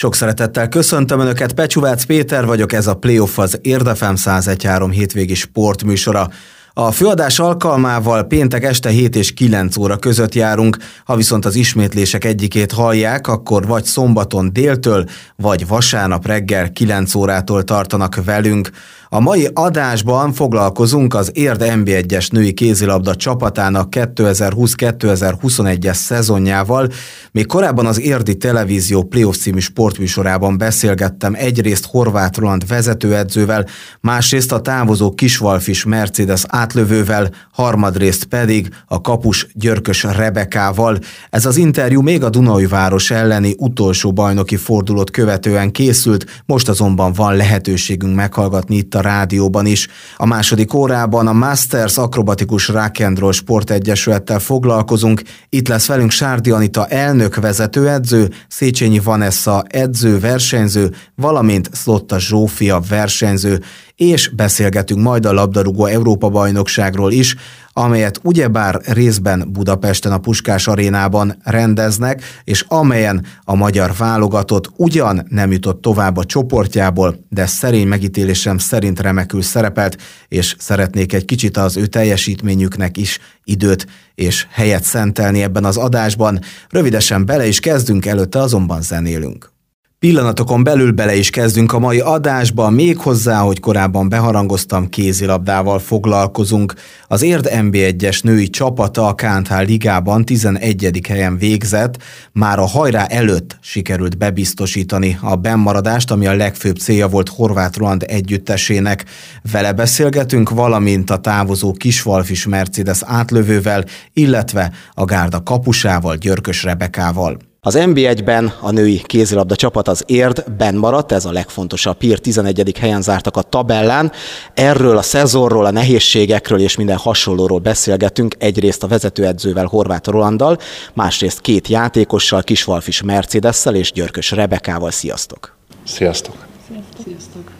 Sok szeretettel köszöntöm Önöket, Pecsuvác Péter vagyok, ez a Playoff az Érdefem 101.3 hétvégi sportműsora. A főadás alkalmával péntek este 7 és 9 óra között járunk, ha viszont az ismétlések egyikét hallják, akkor vagy szombaton déltől, vagy vasárnap reggel 9 órától tartanak velünk. A mai adásban foglalkozunk az Érd NB1-es női kézilabda csapatának 2020-2021-es szezonjával. Még korábban az Érdi Televízió Playoff című sportműsorában beszélgettem egyrészt Horváth Roland vezetőedzővel, másrészt a távozó Kisvalfis Mercedes átlövővel, harmadrészt pedig a kapus Györkös Rebekával. Ez az interjú még a Dunai város elleni utolsó bajnoki fordulót követően készült, most azonban van lehetőségünk meghallgatni itt a rádióban is. A második órában a Masters Akrobatikus Rock'n'Roll Sportegyesülettel foglalkozunk. Itt lesz velünk Sárdi Anita elnök vezetőedző, Széchenyi Vanessa edző, versenyző, valamint Szlotta Zsófia versenyző és beszélgetünk majd a labdarúgó Európa-bajnokságról is, amelyet ugyebár részben Budapesten a Puskás arénában rendeznek, és amelyen a magyar válogatott ugyan nem jutott tovább a csoportjából, de szerény megítélésem szerint remekül szerepelt, és szeretnék egy kicsit az ő teljesítményüknek is időt és helyet szentelni ebben az adásban. Rövidesen bele is kezdünk, előtte azonban zenélünk. Pillanatokon belül bele is kezdünk a mai adásba, még hozzá, hogy korábban beharangoztam, kézilabdával foglalkozunk. Az Érd NB1-es női csapata a KNH ligában 11. helyen végzett, már a hajrá előtt sikerült bebiztosítani a bennmaradást, ami a legfőbb célja volt Horváth Roland együttesének. Vele beszélgetünk, valamint a távozó Kisvalfis Mercedes átlövővel, illetve a gárda kapusával, Györkös Rebekával. Az NB1-ben a női kézilabda csapat az Érd benn maradt, ez a legfontosabb. Pír 11. helyen zártak a tabellán. Erről a szezonról, a nehézségekről és minden hasonlóról beszélgetünk. Egyrészt a vezetőedzővel, Horváth Rolandal, másrészt két játékossal, Kisvalfis Mercedessel és Györkös Rebekával. Sziasztok! Sziasztok! Sziasztok! Sziasztok.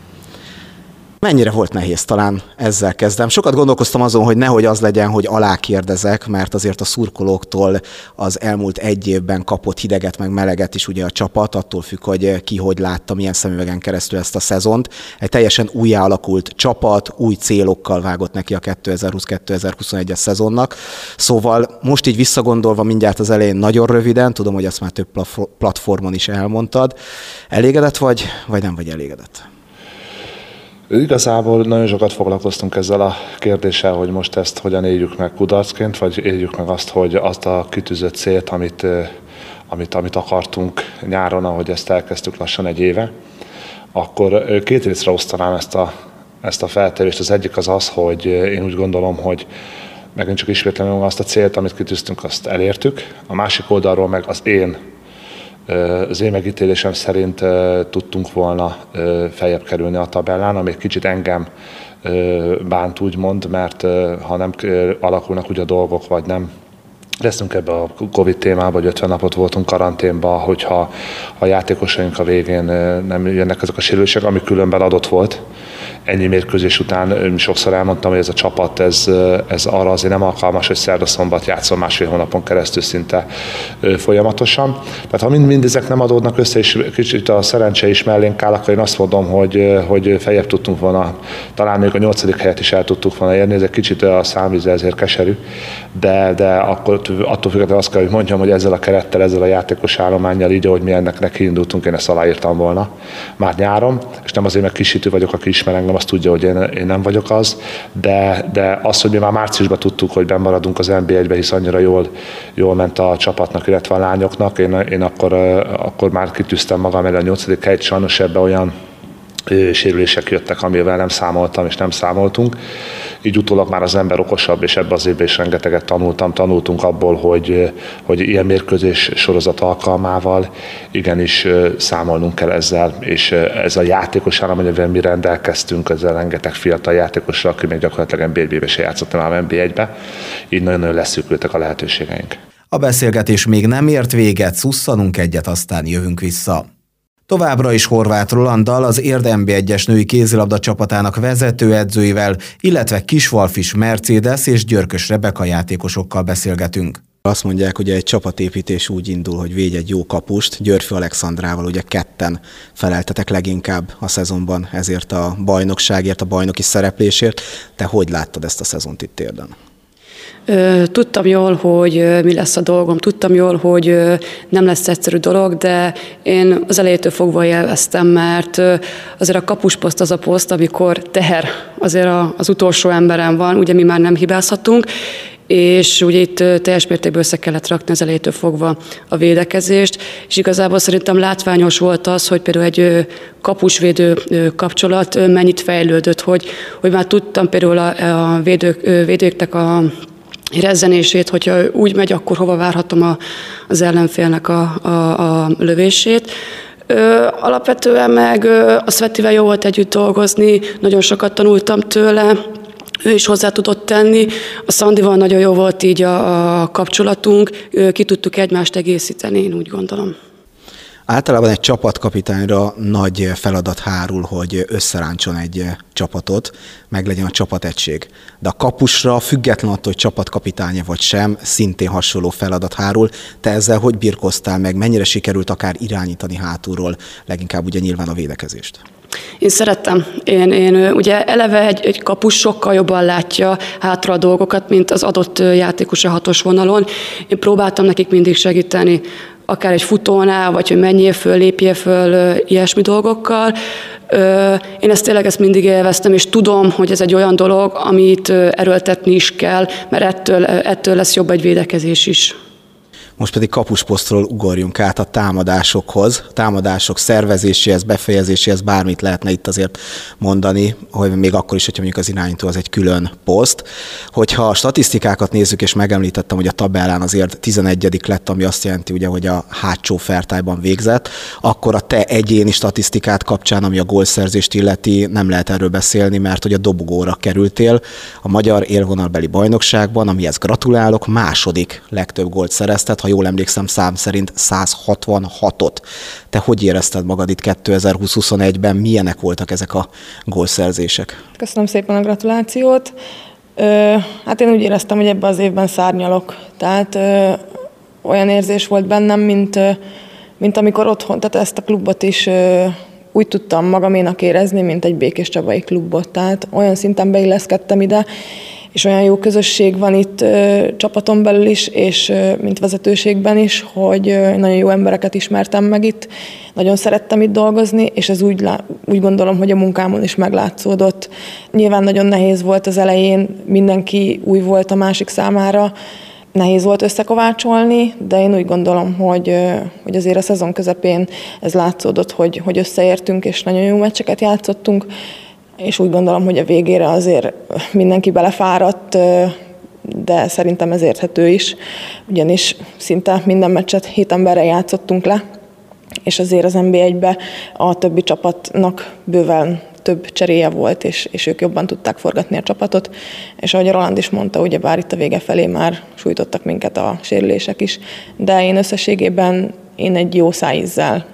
Mennyire volt nehéz, talán ezzel kezdem. Sokat gondolkoztam azon, hogy nehogy az legyen, hogy alákérdezek, mert azért a szurkolóktól az elmúlt egy évben kapott hideget meg meleget is ugye a csapat, attól függ, hogy ki hogy látta, milyen szemüvegen keresztül ezt a szezont. Egy teljesen újjá alakult csapat, új célokkal vágott neki a 2020-2021-es szezonnak. Szóval most így visszagondolva mindjárt az elején nagyon röviden, tudom, hogy ezt már több platformon is elmondtad. Elégedett vagy, vagy nem vagy elégedett? Igazából nagyon sokat foglalkoztunk ezzel a kérdéssel, hogy most ezt hogyan éljük meg kudarcként, vagy éljük meg azt, hogy azt a kitűzött célt, amit, amit, amit akartunk nyáron, ahogy ezt elkezdtük lassan egy éve, akkor két részre osztanám ezt a, ezt a feltevést. Az egyik az az, hogy én úgy gondolom, hogy megint csak ismétlem azt a célt, amit kitűztünk, azt elértük. A másik oldalról meg az én az én megítélésem szerint tudtunk volna feljebb kerülni a tabellán, ami egy kicsit engem bánt úgymond, mert ha nem alakulnak úgy a dolgok, vagy nem leszünk ebbe a Covid témába, hogy 50 napot voltunk karanténba, hogyha a játékosaink a végén nem jönnek ezek a sérülések, ami különben adott volt, ennyi mérkőzés után sokszor elmondtam, hogy ez a csapat, ez, ez arra azért nem alkalmas, hogy szerda-szombat játszol másfél hónapon keresztül szinte folyamatosan. Tehát ha mind, mind ezek nem adódnak össze, és kicsit a szerencse is mellénk áll, akkor én azt mondom, hogy, hogy feljebb tudtunk volna, talán még a nyolcadik helyet is el tudtuk volna érni, ez egy kicsit a számvíze ezért keserű, de, de akkor attól függetlenül azt kell, hogy mondjam, hogy ezzel a kerettel, ezzel a játékos állományjal, így, ahogy mi ennek neki indultunk, én ezt aláírtam volna már nyáron, és nem azért, mert kisítő vagyok, aki ismer engem, azt tudja, hogy én, én nem vagyok az, de, de azt, hogy mi már márciusban tudtuk, hogy bemaradunk az NB1-be, hisz annyira jól, jól ment a csapatnak, illetve a lányoknak, én, én akkor, akkor már kitűztem magam el a nyolcadik helyt, sajnos ebbe olyan sérülések jöttek, amivel nem számoltam és nem számoltunk. Így utólag már az ember okosabb, és ebbe az évben is rengeteget tanultam. Tanultunk abból, hogy, hogy ilyen mérkőzés sorozat alkalmával igenis számolnunk kell ezzel, és ez a játékos állam, amivel mi rendelkeztünk, ezzel rengeteg fiatal játékosra, aki még gyakorlatilag NB1-be se játszott, már NB1-be, így nagyon-nagyon leszűkültek a lehetőségeink. A beszélgetés még nem ért véget, szusszanunk egyet, aztán jövünk vissza. Továbbra is Horváth Rolanddal, az Érdembi egyes női kézilabda csapatának vezetőedzőivel, illetve Kisvalfis Mercedes és Györkös Rebeka játékosokkal beszélgetünk. Azt mondják, hogy egy csapatépítés úgy indul, hogy védj egy jó kapust. Györfő Alexandrával ugye ketten feleltetek leginkább a szezonban ezért a bajnokságért, a bajnoki szereplésért. Te hogy láttad ezt a szezont itt érden? Tudtam jól, hogy mi lesz a dolgom, tudtam jól, hogy nem lesz egyszerű dolog, de én az elejétől fogva élveztem, mert azért a kapusposzt az a poszt, amikor teher azért az utolsó emberem van, ugye mi már nem hibázhatunk, és ugye itt teljes mértékben össze kellett rakni az elejétől fogva a védekezést, és igazából szerintem látványos volt az, hogy például egy kapusvédő kapcsolat mennyit fejlődött, hogy, hogy már tudtam például a, a védők, védőknek a rezzenését, hogyha úgy megy, akkor hova várhatom a, az ellenfélnek a, a, a lövését. Ö, alapvetően meg ö, a Svetivel jó volt együtt dolgozni, nagyon sokat tanultam tőle, ő is hozzá tudott tenni. A Szandival nagyon jó volt így a, a kapcsolatunk, ki tudtuk egymást egészíteni, én úgy gondolom. Általában egy csapatkapitányra nagy feladat hárul, hogy összeráncson egy csapatot, meg legyen a csapategység. De a kapusra, független attól, hogy csapatkapitánya vagy sem, szintén hasonló feladat hárul. Te ezzel hogy birkoztál meg, mennyire sikerült akár irányítani hátulról, leginkább ugye nyilván a védekezést? Én szerettem. Én, én ugye eleve egy, egy kapus sokkal jobban látja hátra a dolgokat, mint az adott játékos a hatos vonalon. Én próbáltam nekik mindig segíteni akár egy futónál, vagy hogy menjél föl, lépjél föl ilyesmi dolgokkal. Én ezt tényleg ezt mindig élveztem, és tudom, hogy ez egy olyan dolog, amit erőltetni is kell, mert ettől, ettől lesz jobb egy védekezés is. Most pedig kapusposztról ugorjunk át a támadásokhoz, a támadások szervezéséhez, befejezéséhez, bármit lehetne itt azért mondani, hogy még akkor is, hogyha mondjuk az irányító az egy külön poszt. Hogyha a statisztikákat nézzük, és megemlítettem, hogy a tabellán azért 11 lett, ami azt jelenti, ugye, hogy a hátsó fertályban végzett, akkor a te egyéni statisztikát kapcsán, ami a gólszerzést illeti, nem lehet erről beszélni, mert hogy a dobogóra kerültél a magyar élvonalbeli bajnokságban, amihez gratulálok, második legtöbb gólt szereztet, ha jól emlékszem, szám szerint 166-ot. Te hogy érezted magad itt 2020-21-ben? Milyenek voltak ezek a gólszerzések? Köszönöm szépen a gratulációt. Ö, hát én úgy éreztem, hogy ebben az évben szárnyalok. Tehát ö, olyan érzés volt bennem, mint, ö, mint amikor otthon, tehát ezt a klubot is ö, úgy tudtam magaménak érezni, mint egy Békés Csabai klubot. Tehát olyan szinten beilleszkedtem ide, és olyan jó közösség van itt ö, csapaton belül is, és ö, mint vezetőségben is, hogy ö, nagyon jó embereket ismertem meg itt, nagyon szerettem itt dolgozni, és ez úgy, úgy gondolom, hogy a munkámon is meglátszódott. Nyilván nagyon nehéz volt az elején, mindenki új volt a másik számára, nehéz volt összekovácsolni, de én úgy gondolom, hogy, hogy azért a szezon közepén ez látszódott, hogy, hogy összeértünk, és nagyon jó meccseket játszottunk és úgy gondolom, hogy a végére azért mindenki belefáradt, de szerintem ez érthető is, ugyanis szinte minden meccset hét emberre játszottunk le, és azért az NB1-be a többi csapatnak bőven több cseréje volt, és, és ők jobban tudták forgatni a csapatot, és ahogy Roland is mondta, ugye bár itt a vége felé már sújtottak minket a sérülések is, de én összességében én egy jó szájízzel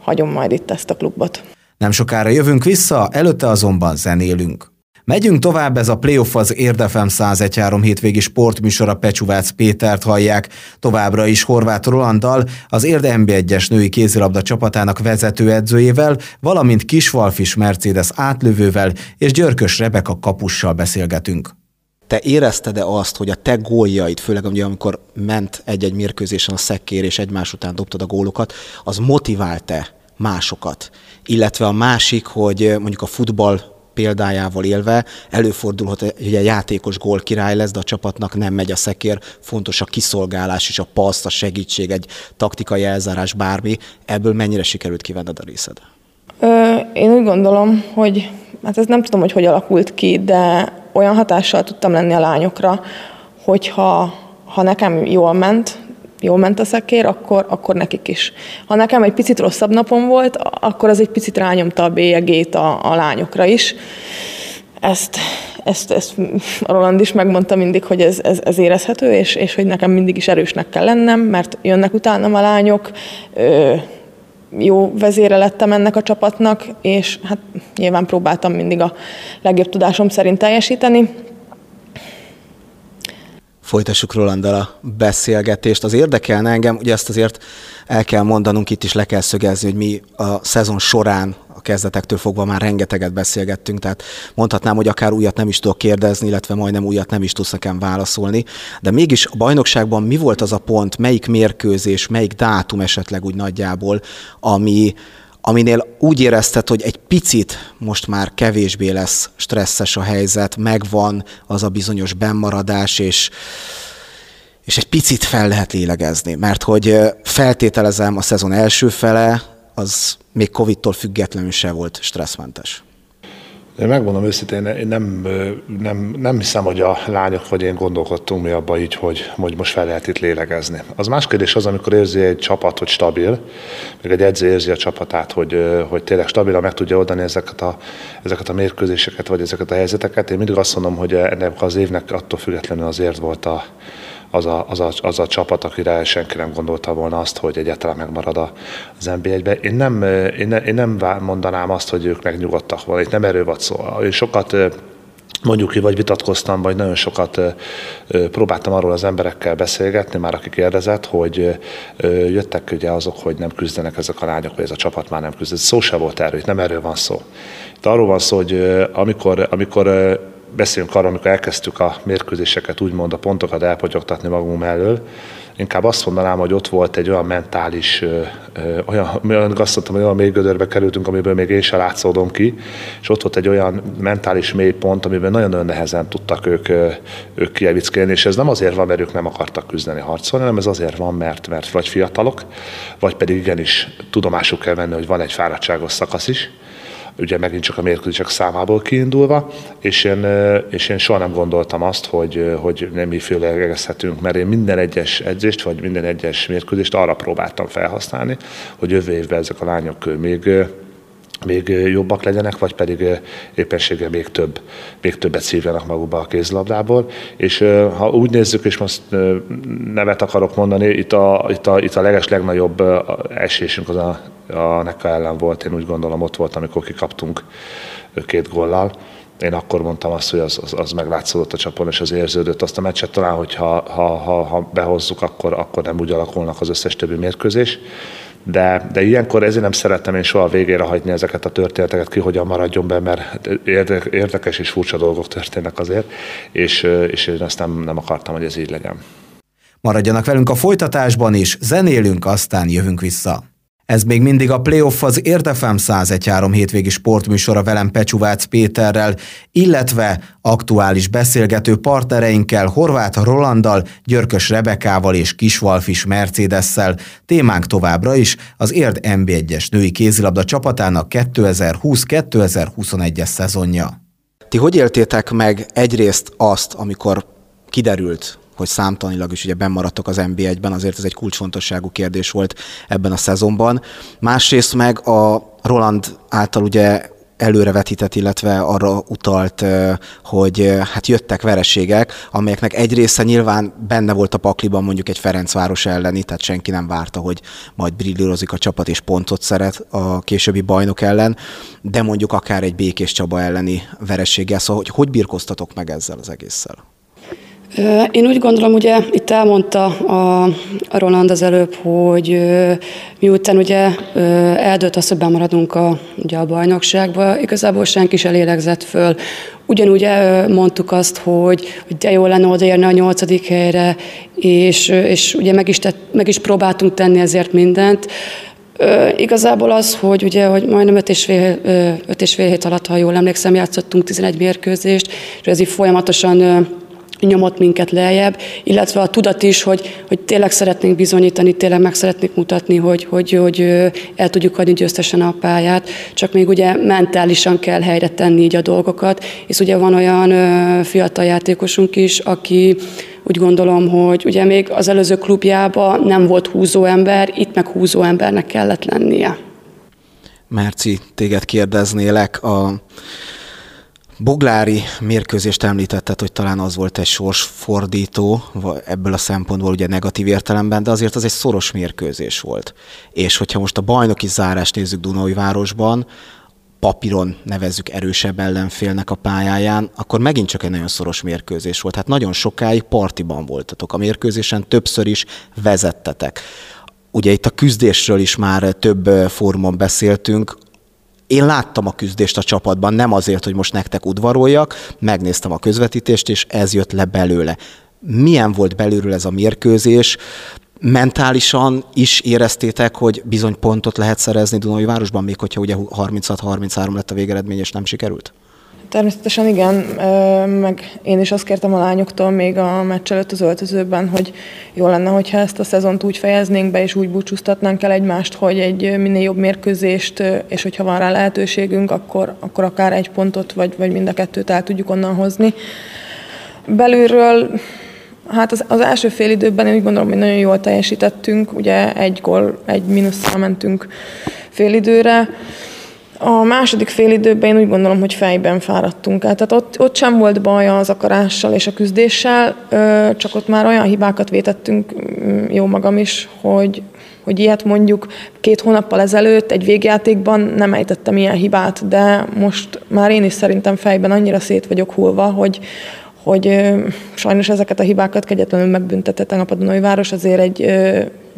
hagyom majd itt ezt a klubot. Nem sokára jövünk vissza, előtte azonban zenélünk. Megyünk tovább, ez a Playoff az Érdefem 101.3 hétvégi sportműsora Pecsuvác Pétert hallják. Továbbra is Horváth Rolanddal, az Érde NB1-es női kézilabda csapatának vezetőedzőjével, valamint Kisvalfis Mercedes átlövővel és Györkös Rebeka kapussal beszélgetünk. Te érezted-e azt, hogy a te góljaid, főleg amikor ment egy-egy mérkőzésen a szekkér és egymás után dobtad a gólokat, az motivált-e másokat. Illetve a másik, hogy mondjuk a futball példájával élve előfordulhat, hogy a játékos gól király lesz, de a csapatnak nem megy a szekér, fontos a kiszolgálás és a paszt, a segítség, egy taktikai elzárás, bármi. Ebből mennyire sikerült kivenned a részed? Ö, én úgy gondolom, hogy hát ez nem tudom, hogy hogy alakult ki, de olyan hatással tudtam lenni a lányokra, hogyha ha nekem jól ment, jól ment a szekér, akkor, akkor nekik is. Ha nekem egy picit rosszabb napom volt, akkor az egy picit rányomta a bélyegét a, a lányokra is. Ezt, ezt, ezt Roland is megmondta mindig, hogy ez, ez, ez érezhető, és, és hogy nekem mindig is erősnek kell lennem, mert jönnek utánam a lányok, ö, jó vezére lettem ennek a csapatnak, és hát nyilván próbáltam mindig a legjobb tudásom szerint teljesíteni folytassuk Rolanddal a beszélgetést. Az érdekelne engem, ugye ezt azért el kell mondanunk, itt is le kell szögezni, hogy mi a szezon során a kezdetektől fogva már rengeteget beszélgettünk, tehát mondhatnám, hogy akár újat nem is tudok kérdezni, illetve majdnem újat nem is tudsz nekem válaszolni, de mégis a bajnokságban mi volt az a pont, melyik mérkőzés, melyik dátum esetleg úgy nagyjából, ami, aminél úgy érezted, hogy egy picit most már kevésbé lesz stresszes a helyzet, megvan az a bizonyos bennmaradás, és, és egy picit fel lehet lélegezni, mert hogy feltételezem a szezon első fele, az még Covid-tól függetlenül se volt stresszmentes. Én megmondom őszintén, én nem, nem, nem hiszem, hogy a lányok vagy én gondolkodtunk mi abba így, hogy, hogy most fel lehet itt lélegezni. Az más kérdés az, amikor érzi egy csapat, hogy stabil, még egy edző érzi a csapatát, hogy, hogy tényleg stabilan meg tudja oldani ezeket a, ezeket a mérkőzéseket, vagy ezeket a helyzeteket. Én mindig azt mondom, hogy ennek az évnek attól függetlenül azért volt a, az a, az, a, az a csapat, akire senki nem gondolta volna azt, hogy egyáltalán megmarad az NB1-be. Én nem, én, ne, én nem mondanám azt, hogy ők megnyugodtak volna, itt nem erről volt szó. Én sokat mondjuk ki, vagy vitatkoztam, vagy nagyon sokat próbáltam arról az emberekkel beszélgetni, már aki kérdezett, hogy jöttek ugye azok, hogy nem küzdenek ezek a lányok, vagy ez a csapat már nem küzd. Szó se volt erről, itt nem erről van szó. Itt arról van szó, hogy amikor, amikor beszélünk arról, amikor elkezdtük a mérkőzéseket, úgymond a pontokat elpotyogtatni magunk mellől, inkább azt mondanám, hogy ott volt egy olyan mentális, olyan, olyan azt mondtam, hogy olyan mély gödörbe kerültünk, amiből még én sem látszódom ki, és ott volt egy olyan mentális mély pont, amiben nagyon-nagyon nehezen tudtak ők, ők kievickelni, és ez nem azért van, mert ők nem akartak küzdeni, harcolni, hanem ez azért van, mert, mert vagy fiatalok, vagy pedig igenis tudomásuk kell venni, hogy van egy fáradtságos szakasz is, ugye megint csak a mérkőzések számából kiindulva, és én, és én soha nem gondoltam azt, hogy, hogy nem főlegezhetünk, mert én minden egyes edzést, vagy minden egyes mérkőzést arra próbáltam felhasználni, hogy jövő évben ezek a lányok még még jobbak legyenek, vagy pedig éppenséggel még több, még többet szívjanak magukba a kézlabdából. És ha úgy nézzük, és most nevet akarok mondani, itt a, itt a, itt a leges legnagyobb esésünk az a, a Neka ellen volt, én úgy gondolom ott volt, amikor kikaptunk két gollal. Én akkor mondtam azt, hogy az, az, az meglátszódott a csapon, és az érződött. Azt a meccset talán, hogy ha, ha, ha, ha behozzuk, akkor, akkor nem úgy alakulnak az összes többi mérkőzés de, de ilyenkor ezért nem szerettem én soha végére hagyni ezeket a történeteket, ki hogyan maradjon be, mert érdekes és furcsa dolgok történnek azért, és, és én ezt nem, nem akartam, hogy ez így legyen. Maradjanak velünk a folytatásban is, zenélünk, aztán jövünk vissza. Ez még mindig a Playoff az Érdefem 101.3 hétvégi sportműsora velem Pecsuvác Péterrel, illetve aktuális beszélgető partnereinkkel Horváth Rolanddal, Györkös Rebekával és Kisvalfis Mercedessel. Témánk továbbra is az Érd NB1-es női kézilabda csapatának 2020-2021-es szezonja. Ti hogy éltétek meg egyrészt azt, amikor kiderült, hogy számtanilag is ugye bemaradtok az NB1-ben, azért ez egy kulcsfontosságú kérdés volt ebben a szezonban. Másrészt meg a Roland által ugye előrevetített, illetve arra utalt, hogy hát jöttek vereségek, amelyeknek egy része nyilván benne volt a pakliban mondjuk egy Ferencváros elleni, tehát senki nem várta, hogy majd brillírozik a csapat és pontot szeret a későbbi bajnok ellen, de mondjuk akár egy Békés Csaba elleni vereséggel. Szóval hogy, hogy birkoztatok meg ezzel az egésszel? Én úgy gondolom, ugye itt elmondta a, Roland az előbb, hogy miután ugye eldőlt az, hogy bemaradunk a, ugye a bajnokságba, igazából senki se lélegzett föl. Ugyanúgy mondtuk azt, hogy, hogy de jó lenne odaérni a nyolcadik helyre, és, és ugye meg is, tett, meg is próbáltunk tenni ezért mindent. igazából az, hogy ugye, hogy majdnem öt és, fél, öt és fél hét alatt, ha jól emlékszem, játszottunk 11 mérkőzést, és ez így folyamatosan nyomott minket lejjebb, illetve a tudat is, hogy, hogy tényleg szeretnénk bizonyítani, tényleg meg szeretnénk mutatni, hogy, hogy, hogy el tudjuk adni győztesen a pályát, csak még ugye mentálisan kell helyre tenni így a dolgokat, és ugye van olyan fiatal játékosunk is, aki úgy gondolom, hogy ugye még az előző klubjában nem volt húzó ember, itt meg húzó embernek kellett lennie. Merci, téged kérdeznélek a Boglári mérkőzést említetted, hogy talán az volt egy sorsfordító, ebből a szempontból ugye negatív értelemben, de azért az egy szoros mérkőzés volt. És hogyha most a bajnoki zárást nézzük Dunai városban, papíron nevezzük erősebb ellenfélnek a pályáján, akkor megint csak egy nagyon szoros mérkőzés volt. Hát nagyon sokáig partiban voltatok. A mérkőzésen többször is vezettetek. Ugye itt a küzdésről is már több fórumon beszéltünk, én láttam a küzdést a csapatban, nem azért, hogy most nektek udvaroljak, megnéztem a közvetítést, és ez jött le belőle. Milyen volt belülről ez a mérkőzés? mentálisan is éreztétek, hogy bizony pontot lehet szerezni Dunai városban, még hogyha ugye 36-33 lett a végeredmény, és nem sikerült? Természetesen igen, meg én is azt kértem a lányoktól még a meccs előtt az öltözőben, hogy jó lenne, hogyha ezt a szezont úgy fejeznénk be, és úgy búcsúztatnánk el egymást, hogy egy minél jobb mérkőzést, és hogyha van rá lehetőségünk, akkor, akkor akár egy pontot, vagy, vagy mind a kettőt el tudjuk onnan hozni. Belülről Hát az, az első fél időben én úgy gondolom, hogy nagyon jól teljesítettünk, ugye egy gól, egy mínusszal mentünk fél időre. A második fél időben én úgy gondolom, hogy fejben fáradtunk el. Tehát ott, ott sem volt baj az akarással és a küzdéssel, csak ott már olyan hibákat vétettünk, mm, jó magam is, hogy, hogy ilyet mondjuk két hónappal ezelőtt egy végjátékban nem ejtettem ilyen hibát, de most már én is szerintem fejben annyira szét vagyok hullva, hogy, hogy sajnos ezeket a hibákat kegyetlenül megbüntetett a Dunai Város, azért egy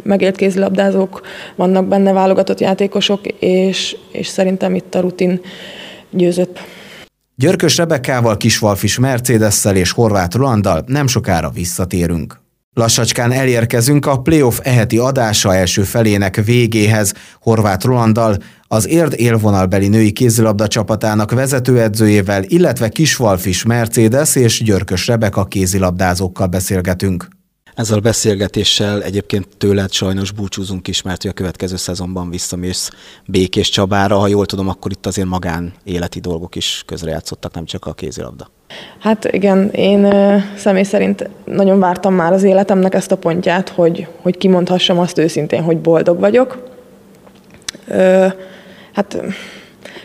megélt kézilabdázók vannak benne, válogatott játékosok, és, és szerintem itt a rutin győzött. Györkös Rebekával, Kisvalfis Mercedes-szel és Horváth Rolanddal nem sokára visszatérünk. Lassacskán elérkezünk a playoff eheti adása első felének végéhez. Horváth Rolanddal az érd élvonalbeli női kézilabda csapatának vezetőedzőjével, illetve Kisvalfis Mercedes és Györkös Rebeka kézilabdázókkal beszélgetünk. Ezzel a beszélgetéssel egyébként tőled sajnos búcsúzunk is, mert a következő szezonban visszamész Békés Csabára. Ha jól tudom, akkor itt azért magán életi dolgok is közrejátszottak, nem csak a kézilabda. Hát igen, én személy szerint nagyon vártam már az életemnek ezt a pontját, hogy, hogy kimondhassam azt őszintén, hogy boldog vagyok. Hát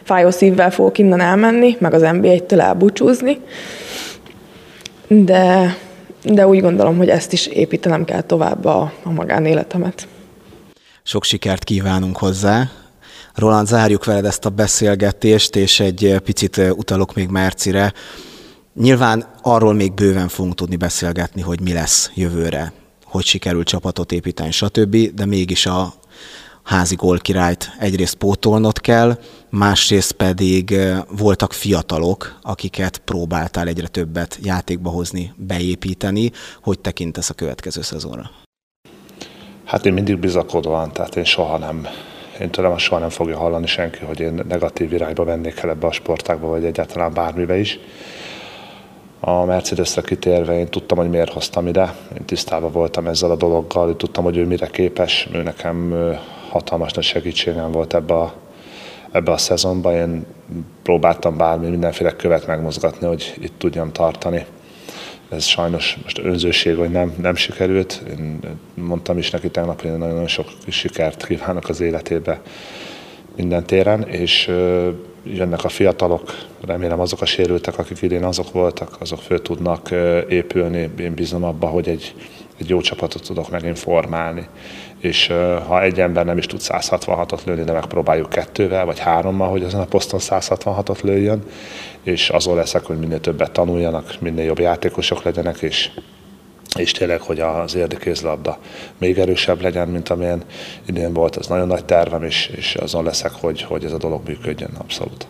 fájó szívvel fogok innen elmenni, meg az NBA-től elbúcsúzni, de de úgy gondolom, hogy ezt is építenem kell tovább a, a magánéletemet. Sok sikert kívánunk hozzá. Roland, zárjuk veled ezt a beszélgetést, és egy picit utalok még Mercire. Nyilván arról még bőven fogunk tudni beszélgetni, hogy mi lesz jövőre, hogy sikerül csapatot építeni, stb., de mégis a házi gólkirályt egyrészt pótolnod kell, másrészt pedig voltak fiatalok, akiket próbáltál egyre többet játékba hozni, beépíteni. Hogy tekintesz a következő szezonra? Hát én mindig bizakodóan, tehát én soha nem, én tőlem soha nem fogja hallani senki, hogy én negatív irányba vennék el ebbe a sportákba, vagy egyáltalán bármibe is. A Mercedesre kitérve én tudtam, hogy miért hoztam ide, én tisztában voltam ezzel a dologgal, tudtam, hogy ő mire képes, ő nekem hatalmas nagy segítségem volt ebbe a, ebbe a szezonban. Én próbáltam bármi, mindenféle követ megmozgatni, hogy itt tudjam tartani. Ez sajnos most önzőség, hogy nem, nem sikerült. Én mondtam is neki tegnap, hogy nagyon sok sikert kívánok az életébe minden téren, és jönnek a fiatalok, remélem azok a sérültek, akik idén azok voltak, azok föl tudnak épülni. Én bízom abba, hogy egy, egy jó csapatot tudok megint formálni és ha egy ember nem is tud 166-ot lőni, de megpróbáljuk kettővel vagy hárommal, hogy azon a poszton 166-ot lőjön, és azon leszek, hogy minél többet tanuljanak, minél jobb játékosok legyenek, és és tényleg, hogy az érdekézlabda még erősebb legyen, mint amilyen idén volt, az nagyon nagy tervem, és, és azon leszek, hogy, hogy ez a dolog működjön abszolút.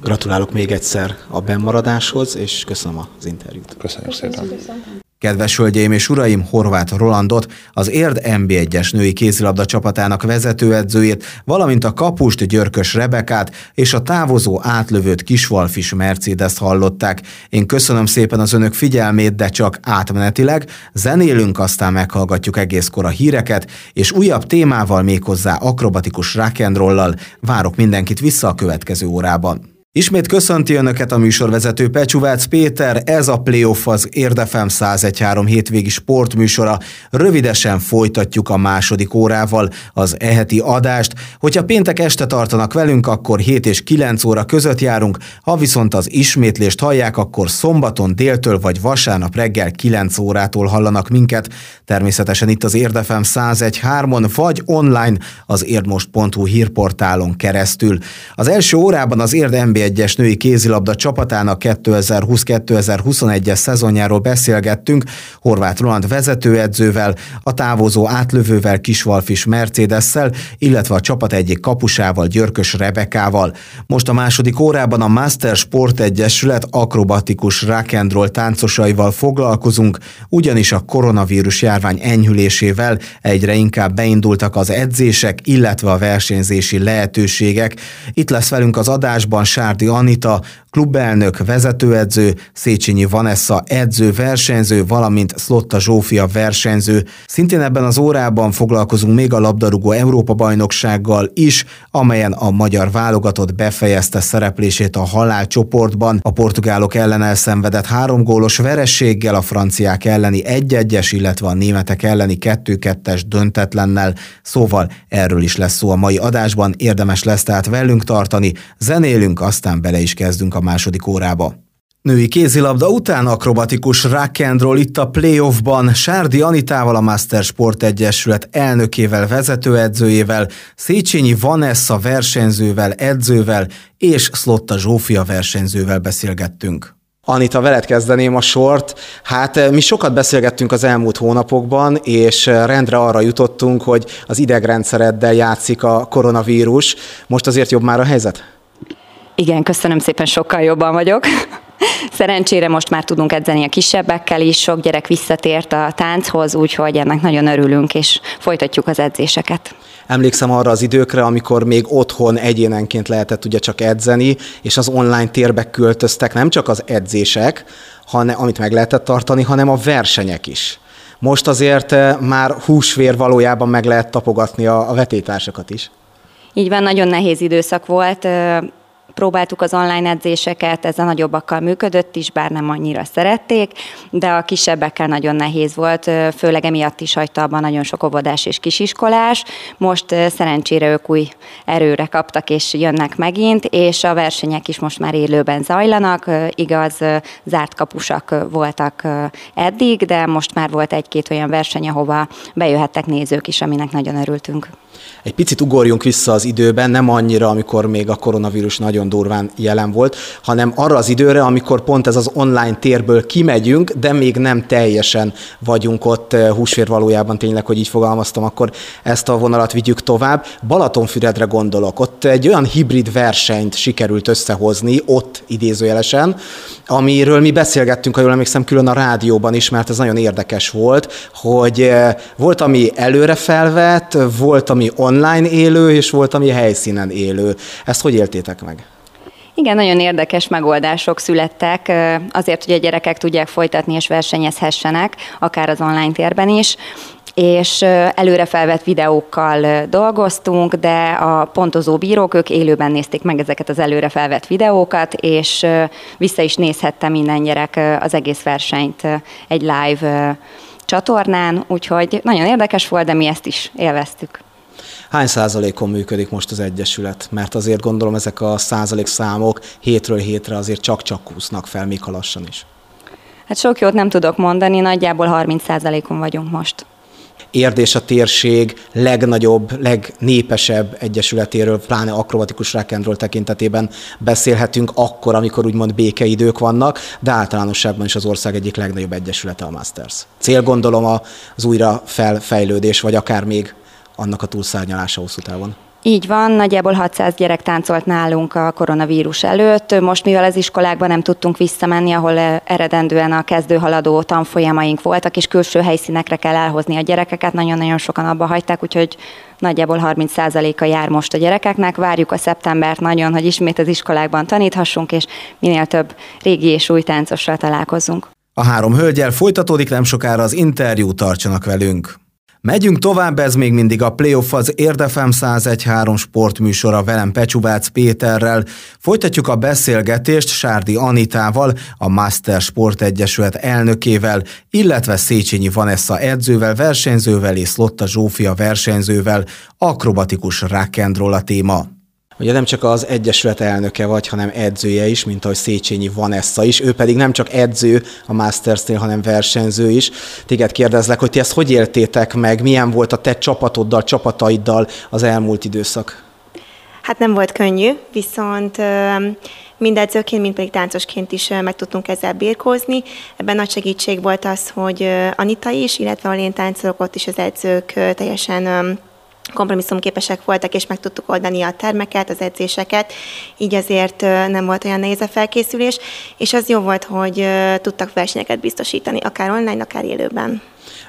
Gratulálok még egyszer a bennmaradáshoz, és köszönöm az interjút. Köszönjük szépen. Köszönöm. Kedves hölgyeim és uraim, Horváth Rolandot, az Érd MB1-es női kézilabda csapatának vezetőedzőjét, valamint a kapust Györkös Rebekát és a távozó átlövőt Kisvalfis Mercedes hallották. Én köszönöm szépen az önök figyelmét, de csak átmenetileg. Zenélünk, aztán meghallgatjuk egészkor a híreket, és újabb témával méghozzá akrobatikus rock'n'rollal várok mindenkit vissza a következő órában. Ismét köszönti Önöket a műsorvezető Pecsuvác Péter, ez a Playoff az Érdefem 1013 hétvégi sportműsora. Rövidesen folytatjuk a második órával az eheti adást. Hogyha péntek este tartanak velünk, akkor 7 és 9 óra között járunk, ha viszont az ismétlést hallják, akkor szombaton déltől vagy vasárnap reggel 9 órától hallanak minket. Természetesen itt az Érdefem 1013-on vagy online az érdmost.hu hírportálon keresztül. Az első órában az Érd 1-es női kézilabda csapatának 2020-2021-es szezonjáról beszélgettünk Horváth Roland vezetőedzővel, a távozó átlövővel Kisvalfis Mercedessel, illetve a csapat egyik kapusával Györkös Rebekával. Most a második órában a Master Sport Egyesület akrobatikus rock'n'roll táncosaival foglalkozunk, ugyanis a koronavírus járvány enyhülésével egyre inkább beindultak az edzések, illetve a versenyzési lehetőségek. Itt lesz velünk az adásban Sár Sárdi Anita, klubelnök, vezetőedző, Széchenyi Vanessa edző, versenyző, valamint Szlotta Zsófia versenyző. Szintén ebben az órában foglalkozunk még a labdarúgó Európa-bajnoksággal is, amelyen a magyar válogatott befejezte szereplését a halálcsoportban. A portugálok ellen elszenvedett három gólos verességgel, a franciák elleni egy-egyes, illetve a németek elleni kettő-kettes döntetlennel. Szóval erről is lesz szó a mai adásban, érdemes lesz tehát velünk tartani, zenélünk, aztán bele is kezdünk a második órába. Női kézilabda után akrobatikus rock'n'roll itt a playoffban Sárdi Anitával, a Master Sport Egyesület elnökével, vezetőedzőjével, Széchenyi Vanessa versenyzővel, edzővel és Szlotta Zsófia versenyzővel beszélgettünk. Anita, veled kezdeném a sort. Hát eh, mi sokat beszélgettünk az elmúlt hónapokban, és eh, rendre arra jutottunk, hogy az idegrendszereddel játszik a koronavírus. Most azért jobb már a helyzet? Igen, köszönöm szépen, sokkal jobban vagyok. Szerencsére most már tudunk edzeni a kisebbekkel is, sok gyerek visszatért a tánchoz, úgyhogy ennek nagyon örülünk, és folytatjuk az edzéseket. Emlékszem arra az időkre, amikor még otthon egyénenként lehetett ugye csak edzeni, és az online térbe költöztek nem csak az edzések, hanem, amit meg lehetett tartani, hanem a versenyek is. Most azért eh, már húsvér valójában meg lehet tapogatni a, a vetétársakat is. Így van, nagyon nehéz időszak volt próbáltuk az online edzéseket, ez a nagyobbakkal működött is, bár nem annyira szerették, de a kisebbekkel nagyon nehéz volt, főleg emiatt is hagyta abban nagyon sok óvodás és kisiskolás. Most szerencsére ők új erőre kaptak és jönnek megint, és a versenyek is most már élőben zajlanak, igaz, zárt kapusak voltak eddig, de most már volt egy-két olyan verseny, ahova bejöhettek nézők is, aminek nagyon örültünk. Egy picit ugorjunk vissza az időben, nem annyira, amikor még a koronavírus nagyon durván jelen volt, hanem arra az időre, amikor pont ez az online térből kimegyünk, de még nem teljesen vagyunk ott eh, húsvér valójában tényleg, hogy így fogalmaztam, akkor ezt a vonalat vigyük tovább. Balatonfüredre gondolok, ott egy olyan hibrid versenyt sikerült összehozni, ott idézőjelesen, amiről mi beszélgettünk, ha jól emlékszem, külön a rádióban is, mert ez nagyon érdekes volt, hogy eh, volt, ami előre felvett, volt, ami online élő, és volt, ami helyszínen élő. Ezt hogy éltétek meg? Igen, nagyon érdekes megoldások születtek azért, hogy a gyerekek tudják folytatni és versenyezhessenek, akár az online térben is és előre felvett videókkal dolgoztunk, de a pontozó bírók, ők élőben nézték meg ezeket az előre felvett videókat, és vissza is nézhette minden gyerek az egész versenyt egy live csatornán, úgyhogy nagyon érdekes volt, de mi ezt is élveztük. Hány százalékon működik most az Egyesület? Mert azért gondolom ezek a százalék számok hétről hétre azért csak-csak kúsznak fel, még ha lassan is. Hát sok jót nem tudok mondani, nagyjából 30 százalékon vagyunk most. Érd és a térség legnagyobb, legnépesebb egyesületéről, pláne akrobatikus rock'n'roll tekintetében beszélhetünk akkor, amikor úgymond békeidők vannak, de általánosságban is az ország egyik legnagyobb egyesülete a Masters. Cél gondolom az újra felfejlődés, vagy akár még annak a túlszárnyalása hosszú távon. Így van, nagyjából 600 gyerek táncolt nálunk a koronavírus előtt. Most, mivel az iskolákban nem tudtunk visszamenni, ahol eredendően a kezdőhaladó tanfolyamaink voltak, és külső helyszínekre kell elhozni a gyerekeket, nagyon-nagyon sokan abba hagyták, úgyhogy nagyjából 30%-a jár most a gyerekeknek. Várjuk a szeptembert nagyon, hogy ismét az iskolákban taníthassunk, és minél több régi és új táncossal találkozunk. A három hölgyel folytatódik nem sokára az interjú, tartsanak velünk! Megyünk tovább, ez még mindig a Playoff az Érdefem 101.3 sportműsora velem Pecsuvác Péterrel. Folytatjuk a beszélgetést Sárdi Anitával, a Master Sport Egyesület elnökével, illetve Széchenyi Vanessa edzővel, versenyzővel és Lotta Zsófia versenyzővel. Akrobatikus rock a téma. Ugye nem csak az Egyesület elnöke vagy, hanem edzője is, mint ahogy Széchenyi Vanessa is, ő pedig nem csak edző a Masters-nél, hanem versenyző is. Téged kérdezlek, hogy ti ezt hogy éltétek meg, milyen volt a te csapatoddal, csapataiddal az elmúlt időszak? Hát nem volt könnyű, viszont mind edzőként, mind pedig táncosként is meg tudtunk ezzel birkózni. Ebben nagy segítség volt az, hogy Anita is, illetve a lén táncolók ott is az edzők teljesen kompromisszumképesek voltak, és meg tudtuk oldani a termeket, az edzéseket, így azért nem volt olyan nehéz a felkészülés, és az jó volt, hogy tudtak versenyeket biztosítani, akár online, akár élőben.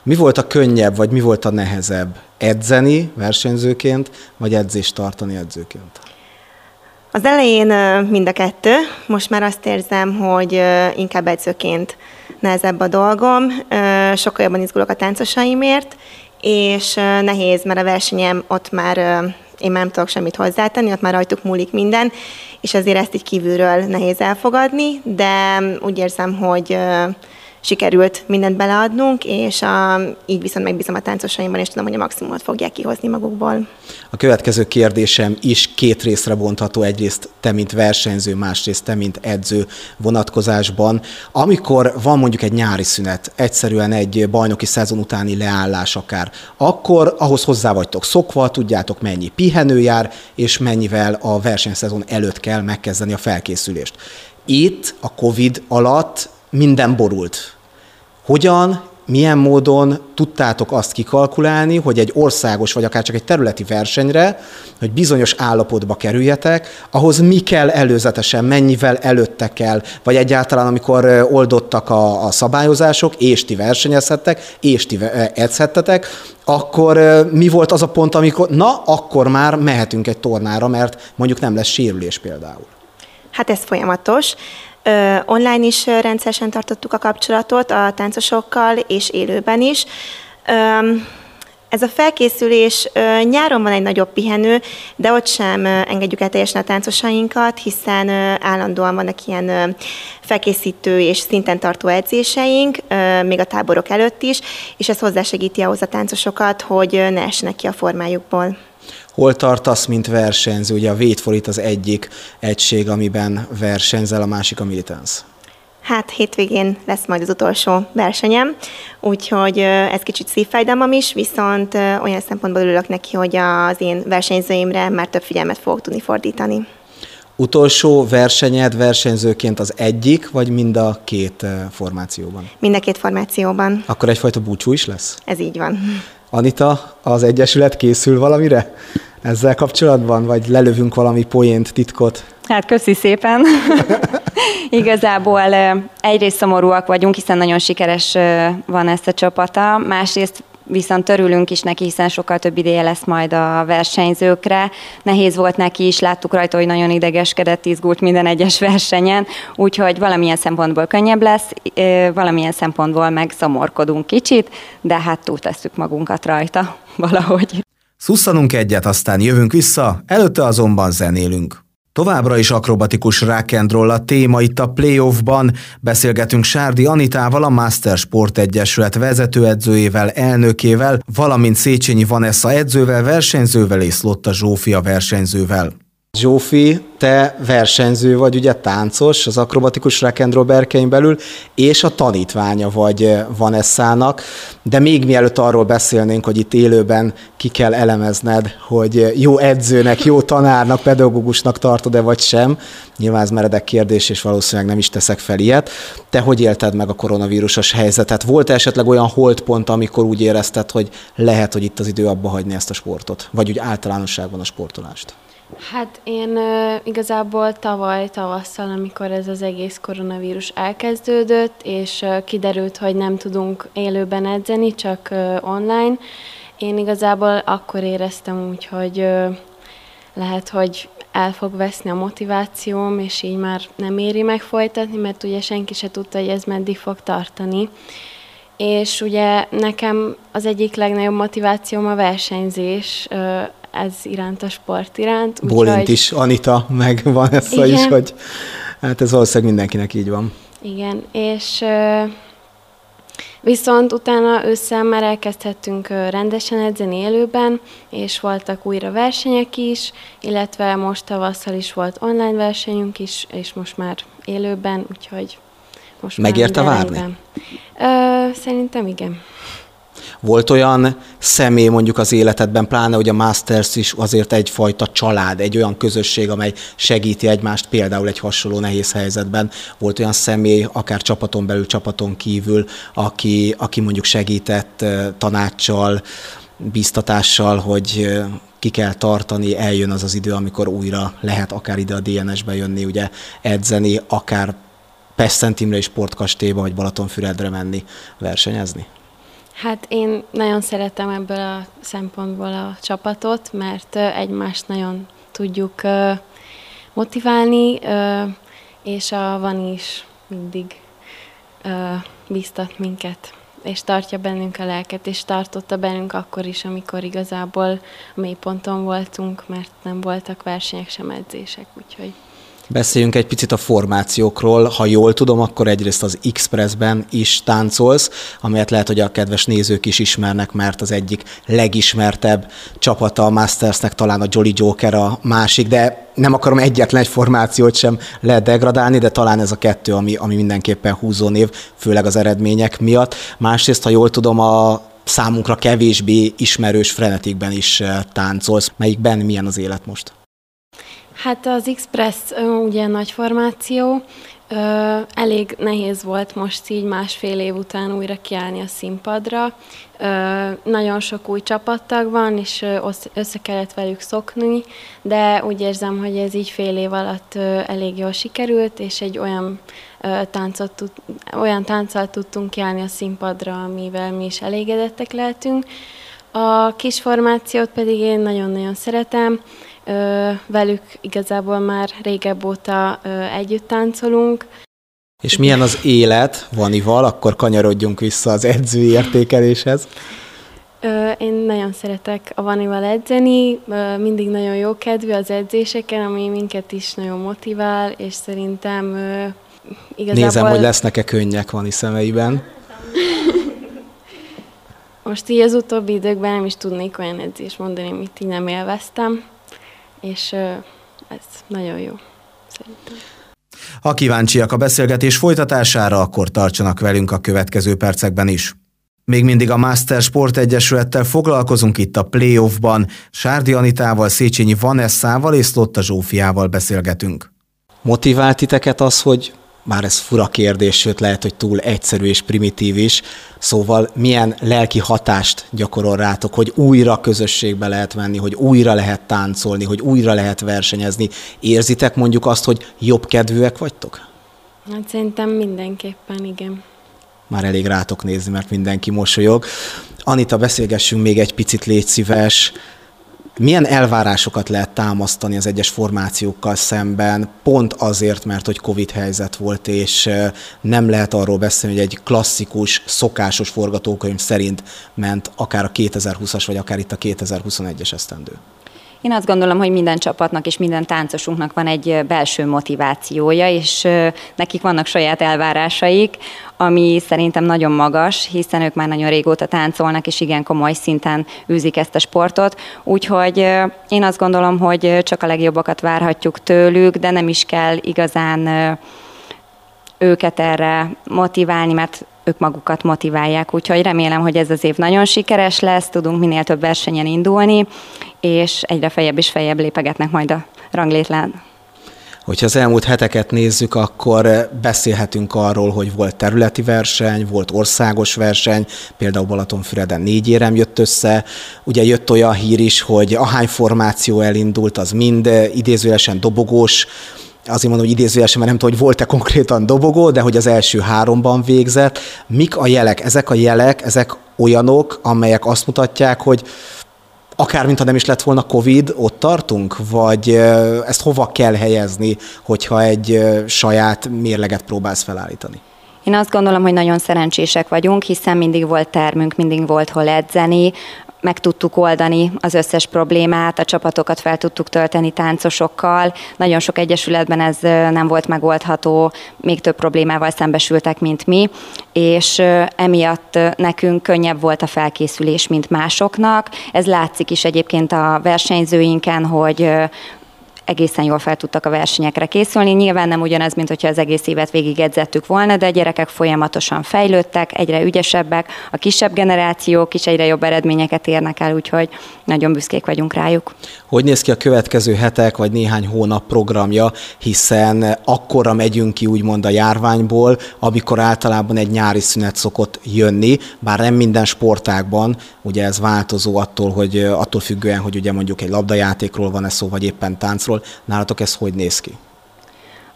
Mi volt a könnyebb, vagy mi volt a nehezebb? Edzeni versenyzőként, vagy edzést tartani edzőként? Az elején mind a kettő. Most már azt érzem, hogy inkább edzőként nehezebb a dolgom. Sokkal jobban izgulok a táncosaimért, és nehéz, mert a versenyem ott már én már nem tudok semmit hozzátenni, ott már rajtuk múlik minden, és azért ezt így kívülről nehéz elfogadni, de úgy érzem, hogy sikerült mindent beleadnunk, és a, így viszont megbízom a táncosaimban, és tudom, hogy a maximumot fogják kihozni magukból. A következő kérdésem is két részre bontható. Egyrészt te, mint versenyző, másrészt te, mint edző vonatkozásban. Amikor van mondjuk egy nyári szünet, egyszerűen egy bajnoki szezon utáni leállás akár, akkor ahhoz hozzá vagytok szokva, tudjátok mennyi pihenő jár, és mennyivel a versenyszezon előtt kell megkezdeni a felkészülést. Itt a Covid alatt minden borult. Hogyan, milyen módon tudtátok azt kikalkulálni, hogy egy országos, vagy akár csak egy területi versenyre, hogy bizonyos állapotba kerüljetek, ahhoz mi kell előzetesen, mennyivel előtte kell, vagy egyáltalán amikor oldottak a, a szabályozások, és ti versenyezhettek, és ti edzhettetek, akkor mi volt az a pont, amikor na, akkor már mehetünk egy tornára, mert mondjuk nem lesz sérülés például. Hát ez folyamatos. Online is rendszeresen tartottuk a kapcsolatot a táncosokkal, és élőben is. Ez a felkészülés nyáron van egy nagyobb pihenő, de ott sem engedjük el teljesen a táncosainkat, hiszen állandóan vannak ilyen felkészítő és szinten tartó edzéseink, még a táborok előtt is, és ez hozzásegíti ahhoz a táncosokat, hogy ne essenek ki a formájukból. Hol tartasz, mint versenyző? Ugye a Vétfolit az egyik egység, amiben versenyzel, a másik a Militance. Hát hétvégén lesz majd az utolsó versenyem, úgyhogy ez kicsit szívfájdalmam is, viszont olyan szempontból örülök neki, hogy az én versenyzőimre már több figyelmet fogok tudni fordítani. Utolsó versenyed versenyzőként az egyik, vagy mind a két formációban? Mind a két formációban. Akkor egyfajta búcsú is lesz? Ez így van. Anita, az Egyesület készül valamire ezzel kapcsolatban, vagy lelövünk valami poént, titkot? Hát köszi szépen. Igazából egyrészt szomorúak vagyunk, hiszen nagyon sikeres van ezt a csapata, másrészt viszont örülünk is neki, hiszen sokkal több ideje lesz majd a versenyzőkre. Nehéz volt neki is, láttuk rajta, hogy nagyon idegeskedett, izgult minden egyes versenyen, úgyhogy valamilyen szempontból könnyebb lesz, valamilyen szempontból meg szomorkodunk kicsit, de hát túltesszük magunkat rajta valahogy. Szusszanunk egyet, aztán jövünk vissza, előtte azonban zenélünk. Továbbra is akrobatikus roll a téma itt a playoffban. Beszélgetünk Sárdi Anitával, a Master Sport Egyesület vezetőedzőjével, elnökével, valamint Széchenyi Vanessa edzővel, versenyzővel és Lotta Zsófia versenyzővel. Zsófi, te versenyző vagy, ugye táncos az akrobatikus roll berkein belül, és a tanítványa vagy eh, Vanessának, de még mielőtt arról beszélnénk, hogy itt élőben ki kell elemezned, hogy eh, jó edzőnek, jó tanárnak, pedagógusnak tartod-e vagy sem, nyilván ez meredek kérdés, és valószínűleg nem is teszek fel ilyet. Te hogy élted meg a koronavírusos helyzetet? Volt esetleg olyan holdpont, amikor úgy érezted, hogy lehet, hogy itt az idő abba hagyni ezt a sportot? Vagy úgy általánosságban a sportolást? Hát én igazából tavaly tavasszal, amikor ez az egész koronavírus elkezdődött, és kiderült, hogy nem tudunk élőben edzeni, csak online, én igazából akkor éreztem úgy, hogy lehet, hogy el fog veszni a motivációm, és így már nem éri meg folytatni, mert ugye senki se tudta, hogy ez meddig fog tartani. és ugye nekem az egyik legnagyobb motivációm a versenyzés, ez iránt a sport iránt. Bólint is, Anita, meg van ez is, hogy hát ez valószínűleg mindenkinek így van. Igen, és viszont utána ősszel már elkezdhettünk rendesen edzeni élőben, és voltak újra versenyek is, illetve most tavasszal is volt online versenyünk is, és most már élőben, úgyhogy most Megérte várni? Ö, szerintem igen. Volt olyan személy mondjuk az életedben, pláne hogy a Masters is azért egyfajta család, egy olyan közösség, amely segíti egymást például egy hasonló nehéz helyzetben. Volt olyan személy, akár csapaton belül, csapaton kívül, aki, aki mondjuk segített tanácssal, biztatással, hogy ki kell tartani, eljön az az idő, amikor újra lehet akár ide a DNS-be jönni, ugye edzeni, akár Pest Imre Sportkastélyba vagy Balatonfüredre menni versenyezni? Hát én nagyon szeretem ebből a szempontból a csapatot, mert egymást nagyon tudjuk motiválni, és a van is mindig biztat minket, és tartja bennünk a lelket, és tartotta bennünk akkor is, amikor igazából a mélyponton voltunk, mert nem voltak versenyek sem edzések, úgyhogy Beszéljünk egy picit a formációkról. Ha jól tudom, akkor egyrészt az Expressben is táncolsz, amelyet lehet, hogy a kedves nézők is ismernek, mert az egyik legismertebb csapata a Mastersnek talán a Jolly Joker a másik, de nem akarom egyetlen egy formációt sem lehet degradálni, de talán ez a kettő, ami, ami mindenképpen húzó név, főleg az eredmények miatt. Másrészt, ha jól tudom, a számunkra kevésbé ismerős frenetikben is eh, táncolsz. Melyikben milyen az élet most? Hát az Express ugye nagy formáció, elég nehéz volt most így másfél év után újra kiállni a színpadra. Nagyon sok új csapattag van, és össze kellett velük szokni, de úgy érzem, hogy ez így fél év alatt elég jól sikerült, és egy olyan táncot, olyan tánccal tudtunk kiállni a színpadra, amivel mi is elégedettek lehetünk. A kis formációt pedig én nagyon-nagyon szeretem, velük igazából már régebb óta együtt táncolunk. És milyen az élet Vanival? Akkor kanyarodjunk vissza az edzői értékeléshez. Én nagyon szeretek a Vanival edzeni, mindig nagyon jó kedvű az edzéseken, ami minket is nagyon motivál, és szerintem igazából... Nézem, hogy lesznek-e könnyek Vani szemeiben. Most így az utóbbi időkben nem is tudnék olyan edzést mondani, amit így nem élveztem és ez nagyon jó szerintem. Ha kíváncsiak a beszélgetés folytatására, akkor tartsanak velünk a következő percekben is. Még mindig a Master Sport Egyesülettel foglalkozunk itt a playoffban. Sárdi Anitával, Széchenyi Vanessával és Lotta Zsófiával beszélgetünk. Motivált titeket az, hogy már ez fura kérdés, sőt lehet, hogy túl egyszerű és primitív is. Szóval milyen lelki hatást gyakorol rátok, hogy újra közösségbe lehet menni, hogy újra lehet táncolni, hogy újra lehet versenyezni. Érzitek mondjuk azt, hogy jobb kedvűek vagytok? Hát szerintem mindenképpen, igen. Már elég rátok nézni, mert mindenki mosolyog. Anita, beszélgessünk még egy picit, légy szíves milyen elvárásokat lehet támasztani az egyes formációkkal szemben, pont azért, mert hogy Covid helyzet volt, és nem lehet arról beszélni, hogy egy klasszikus, szokásos forgatókönyv szerint ment akár a 2020-as, vagy akár itt a 2021-es esztendő? Én azt gondolom, hogy minden csapatnak és minden táncosunknak van egy belső motivációja, és nekik vannak saját elvárásaik, ami szerintem nagyon magas, hiszen ők már nagyon régóta táncolnak, és igen komoly szinten űzik ezt a sportot. Úgyhogy én azt gondolom, hogy csak a legjobbakat várhatjuk tőlük, de nem is kell igazán őket erre motiválni, mert ők magukat motiválják. Úgyhogy remélem, hogy ez az év nagyon sikeres lesz, tudunk minél több versenyen indulni, és egyre fejebb és fejebb lépegetnek majd a ranglétlán. Hogyha az elmúlt heteket nézzük, akkor beszélhetünk arról, hogy volt területi verseny, volt országos verseny, például Balatonfüreden négy érem jött össze. Ugye jött olyan hír is, hogy ahány formáció elindult, az mind idézőjelesen dobogós, azért mondom, hogy idézőjelesen, mert nem tudom, hogy volt-e konkrétan dobogó, de hogy az első háromban végzett. Mik a jelek? Ezek a jelek, ezek olyanok, amelyek azt mutatják, hogy akár mintha nem is lett volna Covid, ott tartunk? Vagy ezt hova kell helyezni, hogyha egy saját mérleget próbálsz felállítani? Én azt gondolom, hogy nagyon szerencsések vagyunk, hiszen mindig volt termünk, mindig volt hol edzeni, meg tudtuk oldani az összes problémát, a csapatokat fel tudtuk tölteni táncosokkal. Nagyon sok egyesületben ez nem volt megoldható, még több problémával szembesültek, mint mi, és emiatt nekünk könnyebb volt a felkészülés, mint másoknak. Ez látszik is egyébként a versenyzőinken, hogy egészen jól fel tudtak a versenyekre készülni. Nyilván nem ugyanaz, mint hogyha az egész évet végig edzettük volna, de a gyerekek folyamatosan fejlődtek, egyre ügyesebbek, a kisebb generációk is egyre jobb eredményeket érnek el, úgyhogy nagyon büszkék vagyunk rájuk. Hogy néz ki a következő hetek vagy néhány hónap programja, hiszen akkora megyünk ki úgymond a járványból, amikor általában egy nyári szünet szokott jönni, bár nem minden sportágban, ugye ez változó attól, hogy attól függően, hogy ugye mondjuk egy labdajátékról van-e szó, vagy éppen táncról, Nálatok ez hogy néz ki?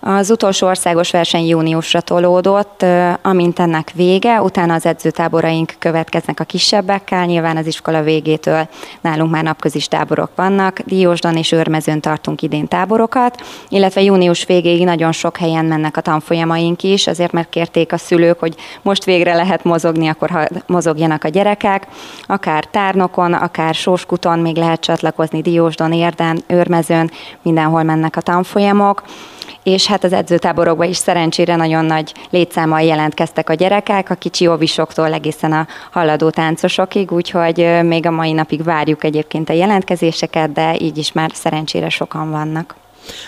Az utolsó országos verseny júniusra tolódott, amint ennek vége, utána az edzőtáboraink következnek a kisebbekkel, nyilván az iskola végétől nálunk már napközis táborok vannak, Diósdon és Őrmezőn tartunk idén táborokat, illetve június végéig nagyon sok helyen mennek a tanfolyamaink is, azért mert kérték a szülők, hogy most végre lehet mozogni, akkor ha mozogjanak a gyerekek, akár Tárnokon, akár Sóskuton még lehet csatlakozni, Diósdon, Érden, Őrmezőn, mindenhol mennek a tanfolyamok és hát az edzőtáborokban is szerencsére nagyon nagy létszámmal jelentkeztek a gyerekek, a kicsi ovisoktól egészen a haladó táncosokig, úgyhogy még a mai napig várjuk egyébként a jelentkezéseket, de így is már szerencsére sokan vannak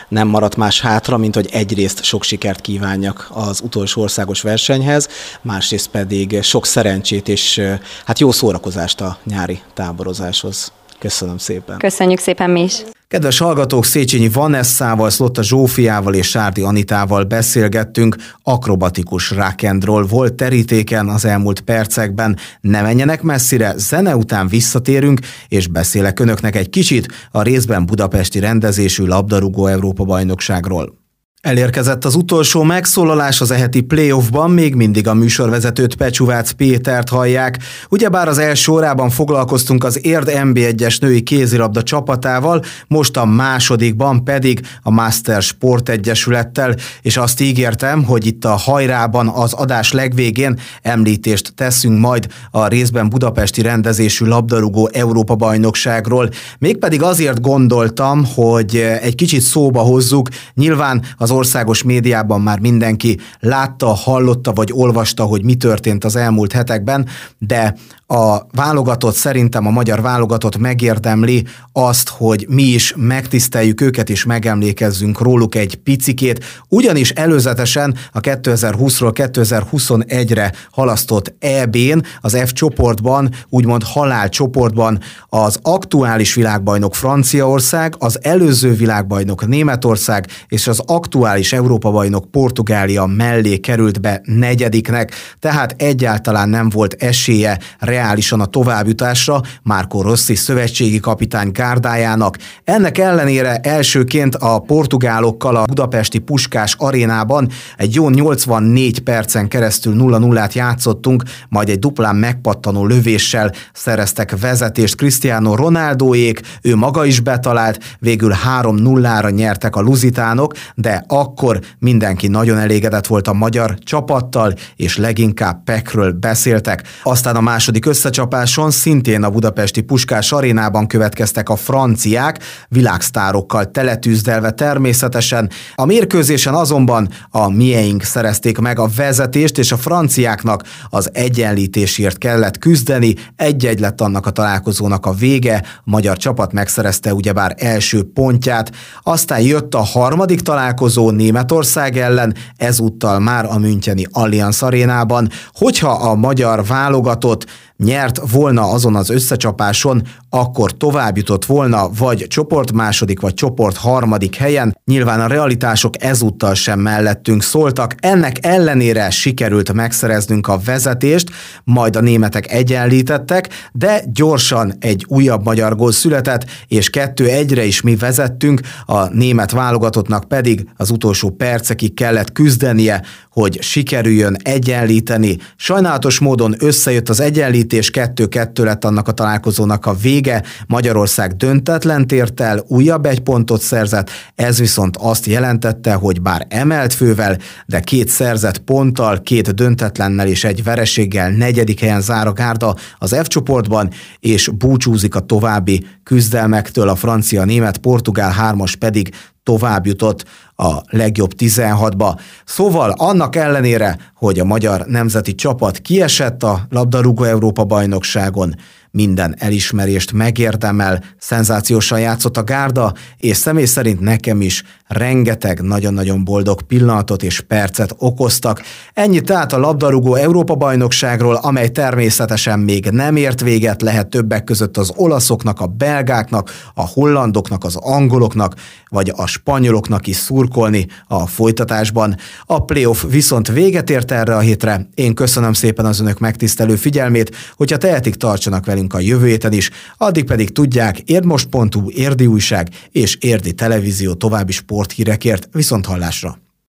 nem maradt más hátra, mint hogy egyrészt sok sikert kívánjak az utolsó országos versenyhez, másrészt pedig sok szerencsét és hát jó szórakozást a nyári táborozáshoz. Köszönöm szépen. Köszönjük szépen mi is. Kedves hallgatók, Széchenyi Vanessával, Szlotta Zsófiával és Sárdi Anitával beszélgettünk, akrobatikus rákendról volt terítéken az elmúlt percekben. Ne menjenek messzire, zene után visszatérünk, és beszélek önöknek egy kicsit a részben budapesti rendezésű labdarúgó Európa bajnokságról. Elérkezett az utolsó megszólalás az eheti playoffban, még mindig a műsorvezetőt Pecsuvác Pétert hallják. Ugyebár az első órában foglalkoztunk az Érd MB1-es női kézilabda csapatával, most a másodikban pedig a Master Sport Egyesülettel, és azt ígértem, hogy itt a hajrában az adás legvégén említést teszünk majd a részben budapesti rendezésű labdarúgó Európa bajnokságról. Mégpedig azért gondoltam, hogy egy kicsit szóba hozzuk, nyilván az országos médiában már mindenki látta, hallotta vagy olvasta, hogy mi történt az elmúlt hetekben, de a válogatott szerintem a magyar válogatott megérdemli azt, hogy mi is megtiszteljük őket és megemlékezzünk róluk egy picikét, ugyanis előzetesen a 2020-ról 2021-re halasztott EB-n, az F csoportban, úgymond halál csoportban az aktuális világbajnok Franciaország, az előző világbajnok Németország és az aktuális Európa-bajnok Portugália mellé került be negyediknek, tehát egyáltalán nem volt esélye reálisan a továbbjutásra Márko Rossi szövetségi kapitány gárdájának. Ennek ellenére elsőként a portugálokkal a budapesti Puskás arénában egy jó 84 percen keresztül 0-0-át játszottunk, majd egy duplán megpattanó lövéssel szereztek vezetést Cristiano Ronaldoék, ő maga is betalált, végül 3-0-ra nyertek a luzitánok, de akkor mindenki nagyon elégedett volt a magyar csapattal, és leginkább Pekről beszéltek. Aztán a második összecsapáson szintén a budapesti Puskás arénában következtek a franciák, világsztárokkal teletűzdelve természetesen. A mérkőzésen azonban a mieink szerezték meg a vezetést, és a franciáknak az egyenlítésért kellett küzdeni. Egy-egy lett annak a találkozónak a vége, a magyar csapat megszerezte ugyebár első pontját. Aztán jött a harmadik találkozó Németország ellen, ezúttal már a Müncheni Allianz arénában. Hogyha a magyar válogatott nyert volna azon az összecsapáson, akkor tovább jutott volna vagy csoport második, vagy csoport harmadik helyen. Nyilván a realitások ezúttal sem mellettünk szóltak, ennek ellenére sikerült megszereznünk a vezetést, majd a németek egyenlítettek, de gyorsan egy újabb magyar gól született, és kettő egyre is mi vezettünk, a német válogatottnak pedig az utolsó percekig kellett küzdenie, hogy sikerüljön egyenlíteni. Sajnálatos módon összejött az egyenlítés, itt és 2-2 lett annak a találkozónak a vége. Magyarország döntetlen tért el, újabb egy pontot szerzett, ez viszont azt jelentette, hogy bár emelt fővel, de két szerzett ponttal, két döntetlennel és egy vereséggel negyedik helyen zár a gárda az F csoportban, és búcsúzik a további küzdelmektől a francia, német, portugál hármas pedig tovább jutott a legjobb 16-ba. Szóval annak ellenére, hogy a magyar nemzeti csapat kiesett a labdarúgó Európa bajnokságon, minden elismerést megérdemel, szenzációsan játszott a gárda, és személy szerint nekem is rengeteg nagyon-nagyon boldog pillanatot és percet okoztak. Ennyi tehát a labdarúgó Európa-bajnokságról, amely természetesen még nem ért véget, lehet többek között az olaszoknak, a belgáknak, a hollandoknak, az angoloknak, vagy a spanyoloknak is szurkolni a folytatásban. A playoff viszont véget ért erre a hétre. Én köszönöm szépen az önök megtisztelő figyelmét, hogyha tehetik, tartsanak velünk a jövő héten is, addig pedig tudják érdmost.hu, Érdi Újság és Érdi Televízió további sporthírekért viszont hallásra.